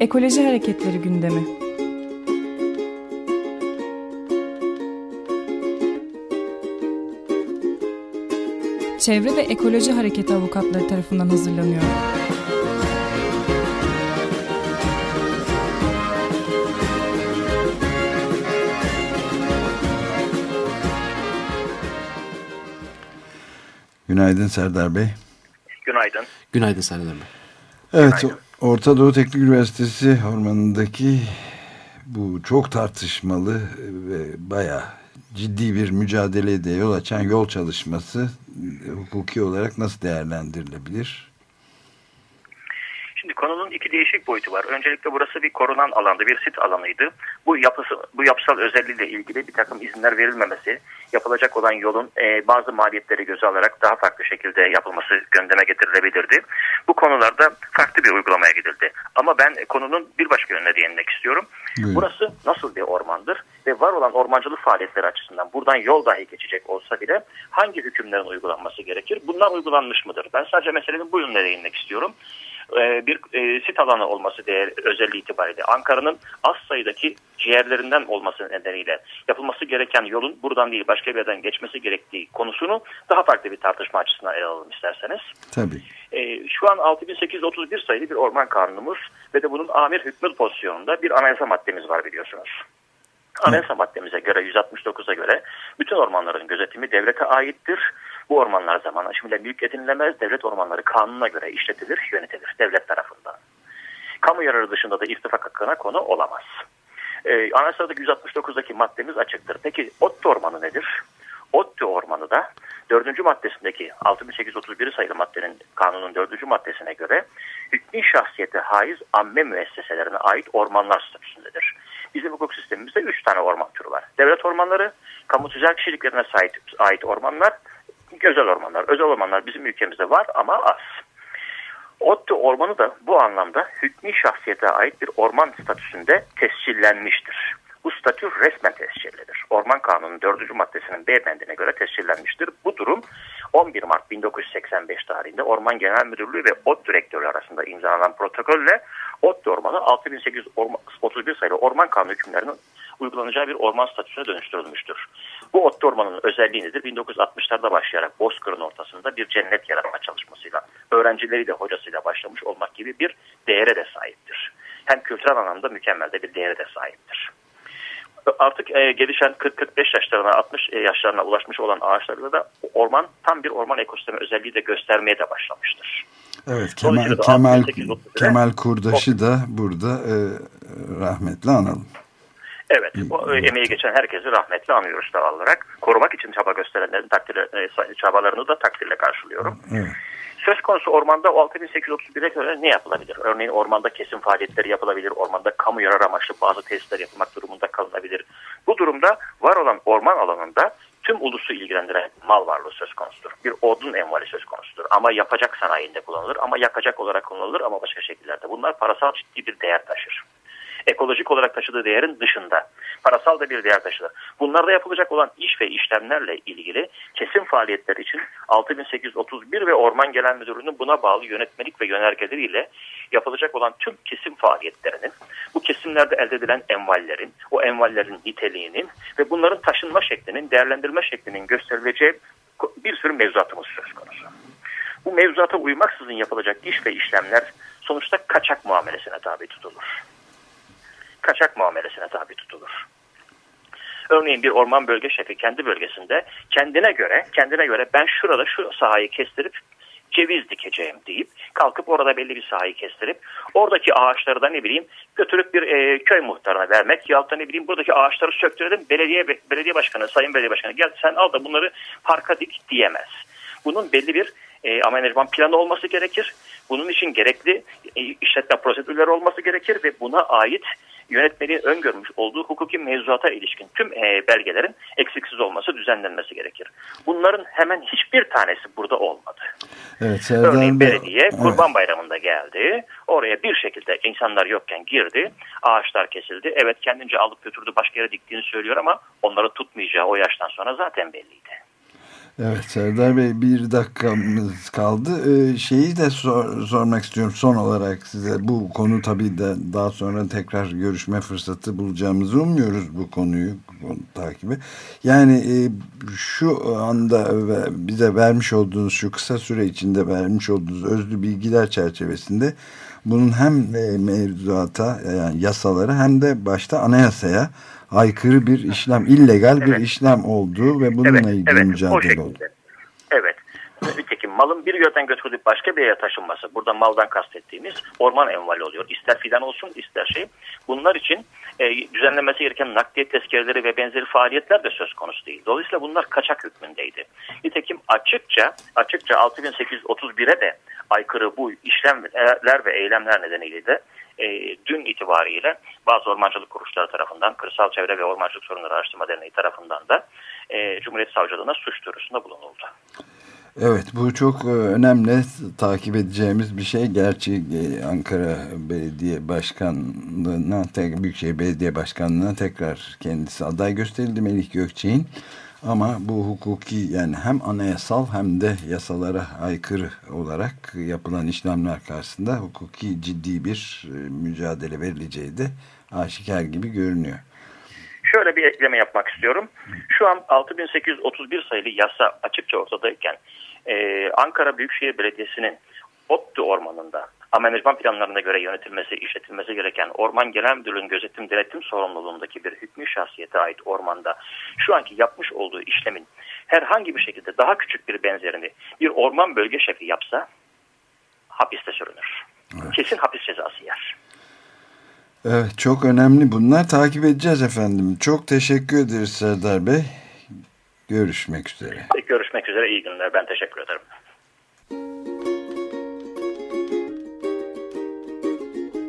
Ekoloji Hareketleri gündemi. Çevre ve Ekoloji Hareketi avukatları tarafından hazırlanıyor. Günaydın Serdar Bey. Günaydın. Günaydın Serdar Bey. Evet, Günaydın. Orta Doğu Teknik Üniversitesi ormanındaki bu çok tartışmalı ve bayağı ciddi bir mücadeleye de yol açan yol çalışması hukuki olarak nasıl değerlendirilebilir? Konunun iki değişik boyutu var. Öncelikle burası bir korunan alandı, bir sit alanıydı. Bu yapısı, bu yapısal özelliğiyle ilgili bir takım izinler verilmemesi, yapılacak olan yolun e, bazı maliyetleri göze alarak daha farklı şekilde yapılması gündeme getirilebilirdi. Bu konularda farklı bir uygulamaya gidildi. Ama ben konunun bir başka yönüne değinmek istiyorum. Buyurun. Burası nasıl bir ormandır ve var olan ormancılık faaliyetleri açısından buradan yol dahi geçecek olsa bile hangi hükümlerin uygulanması gerekir? Bunlar uygulanmış mıdır? Ben sadece meselenin bu yönüne değinmek istiyorum bir e, sit alanı olması değer, özelliği itibariyle Ankara'nın az sayıdaki ciğerlerinden olması nedeniyle yapılması gereken yolun buradan değil başka bir yerden geçmesi gerektiği konusunu daha farklı bir tartışma açısından ele alalım isterseniz. Tabii. E, şu an 6831 sayılı bir orman kanunumuz ve de bunun amir hükmü pozisyonunda bir anayasa maddemiz var biliyorsunuz. Anayasa maddemize göre 169'a göre bütün ormanların gözetimi devlete aittir bu ormanlar zaman aşımıyla mülk edinilemez. Devlet ormanları kanuna göre işletilir, yönetilir devlet tarafından. Kamu yararı dışında da irtifak hakkına konu olamaz. Ee, Anayasadaki 169'daki maddemiz açıktır. Peki ODTÜ ormanı nedir? ODTÜ ormanı da 4. maddesindeki 6831 sayılı maddenin kanunun 4. maddesine göre hükmü şahsiyete haiz amme müesseselerine ait ormanlar statüsündedir. Bizim hukuk sistemimizde 3 tane orman türü var. Devlet ormanları, kamu tüzel kişiliklerine ait, ait ormanlar özel ormanlar. Özel ormanlar bizim ülkemizde var ama az. ODTÜ ormanı da bu anlamda hükmü şahsiyete ait bir orman statüsünde tescillenmiştir. Bu statü resmen tescillidir. Orman Kanunu 4. maddesinin B bendine göre tescillenmiştir. Bu durum 11 Mart 1985 tarihinde Orman Genel Müdürlüğü ve ODTÜ Direktörü arasında imzalanan protokolle ODTÜ Ormanı 6831 sayılı Orman Kanunu hükümlerinin uygulanacağı bir orman statüsüne dönüştürülmüştür. Bu ot ormanının özelliği nedir? 1960'larda başlayarak Bozkır'ın ortasında bir cennet yaratma çalışmasıyla, öğrencileriyle, hocasıyla başlamış olmak gibi bir değere de sahiptir. Hem kültürel anlamda mükemmel de bir değere de sahiptir. Artık e, gelişen 40-45 yaşlarına 60 e, yaşlarına ulaşmış olan ağaçlarda da orman tam bir orman ekosistemi özelliği de göstermeye de başlamıştır. Evet Kemal, Kemal, Kemal Kurdaş'ı da burada e, rahmetle analım. Evet, o emeği geçen herkesi rahmetle anıyoruz da olarak. Korumak için çaba gösterenlerin takdirle, e, çabalarını da takdirle karşılıyorum. Evet. Söz konusu ormanda o 6831'e göre ne yapılabilir? Örneğin ormanda kesim faaliyetleri yapılabilir, ormanda kamu yarar amaçlı bazı tesisler yapılmak durumunda kalınabilir. Bu durumda var olan orman alanında tüm ulusu ilgilendiren mal varlığı söz konusudur. Bir odun envali söz konusudur. Ama yapacak sanayinde kullanılır, ama yakacak olarak kullanılır ama başka şekillerde. Bunlar parasal ciddi bir değer taşır ekolojik olarak taşıdığı değerin dışında. Parasal da bir değer taşır. Bunlarda yapılacak olan iş ve işlemlerle ilgili kesim faaliyetleri için 6831 ve Orman Genel Müdürlüğü'nün buna bağlı yönetmelik ve yönergeleriyle yapılacak olan tüm kesim faaliyetlerinin, bu kesimlerde elde edilen envallerin, o envallerin niteliğinin ve bunların taşınma şeklinin, değerlendirme şeklinin gösterileceği bir sürü mevzuatımız söz konusu. Bu mevzuata uymaksızın yapılacak iş ve işlemler sonuçta kaçak muamelesine tabi tutulur kaçak muamelesine tabi tutulur. Örneğin bir orman bölge şefi kendi bölgesinde kendine göre kendine göre ben şurada şu sahayı kestirip ceviz dikeceğim deyip kalkıp orada belli bir sahayı kestirip oradaki ağaçları da ne bileyim götürüp bir e, köy muhtarına vermek ya da ne bileyim buradaki ağaçları söktürelim belediye belediye başkanı sayın belediye başkanı gel sen al da bunları parka dik diyemez. Bunun belli bir e, amenajman planı olması gerekir. Bunun için gerekli e, işletme prosedürleri olması gerekir ve buna ait yönetmeliğin öngörmüş olduğu hukuki mevzuata ilişkin tüm e, belgelerin eksiksiz olması, düzenlenmesi gerekir. Bunların hemen hiçbir tanesi burada olmadı. Evet, Örneğin belediye evet. Kurban Bayramı'nda geldi. Oraya bir şekilde insanlar yokken girdi. Ağaçlar kesildi. Evet kendince alıp götürdü başka yere diktiğini söylüyor ama onları tutmayacağı o yaştan sonra zaten belliydi. Evet Serdar Bey bir dakikamız kaldı. Ee, şeyi de sor, sormak istiyorum son olarak size. Bu konu tabii de daha sonra tekrar görüşme fırsatı bulacağımızı umuyoruz bu konuyu konu takibi. Yani e, şu anda bize vermiş olduğunuz şu kısa süre içinde vermiş olduğunuz özlü bilgiler çerçevesinde bunun hem e, mevzuata yani yasalara hem de başta anayasaya aykırı bir işlem, illegal evet. bir işlem olduğu ve bununla evet, ilgili evet, mücadele oldu. Evet. Nitekim malın bir yerden götürülüp başka bir yere taşınması, burada maldan kastettiğimiz orman envali oluyor. İster fidan olsun ister şey. Bunlar için e, düzenlenmesi gereken nakliyet tezkereleri ve benzeri faaliyetler de söz konusu değil. Dolayısıyla bunlar kaçak hükmündeydi. Nitekim açıkça açıkça 6831'e de aykırı bu işlemler ve eylemler nedeniyle de e, dün itibariyle bazı ormancılık kuruluşları tarafından, Kırsal Çevre ve Ormancılık Sorunları Araştırma Derneği tarafından da e, Cumhuriyet Savcılığına suç duyurusunda bulunuldu. Evet bu çok e, önemli takip edeceğimiz bir şey. Gerçi e, Ankara Belediye Başkanlığı'na, Büyükşehir Belediye Başkanlığı'na tekrar kendisi aday gösterildi Melih Gökçe'nin. Ama bu hukuki yani hem anayasal hem de yasalara aykırı olarak yapılan işlemler karşısında hukuki ciddi bir e, mücadele verileceği de aşikar gibi görünüyor. Şöyle bir ekleme yapmak istiyorum. Şu an 6831 sayılı yasa açıkça ortadayken e, Ankara Büyükşehir Belediyesi'nin ODTÜ ormanında amenajman planlarına göre yönetilmesi, işletilmesi gereken Orman Genel Müdürlüğü'nün gözetim denetim sorumluluğundaki bir hükmü şahsiyete ait ormanda şu anki yapmış olduğu işlemin herhangi bir şekilde daha küçük bir benzerini bir orman bölge şefi yapsa hapiste sürünür. Evet. Kesin hapis cezası yer. Evet çok önemli bunlar. Takip edeceğiz efendim. Çok teşekkür ederiz Serdar Bey. Görüşmek üzere. Görüşmek üzere. İyi günler. Ben teşekkür ederim.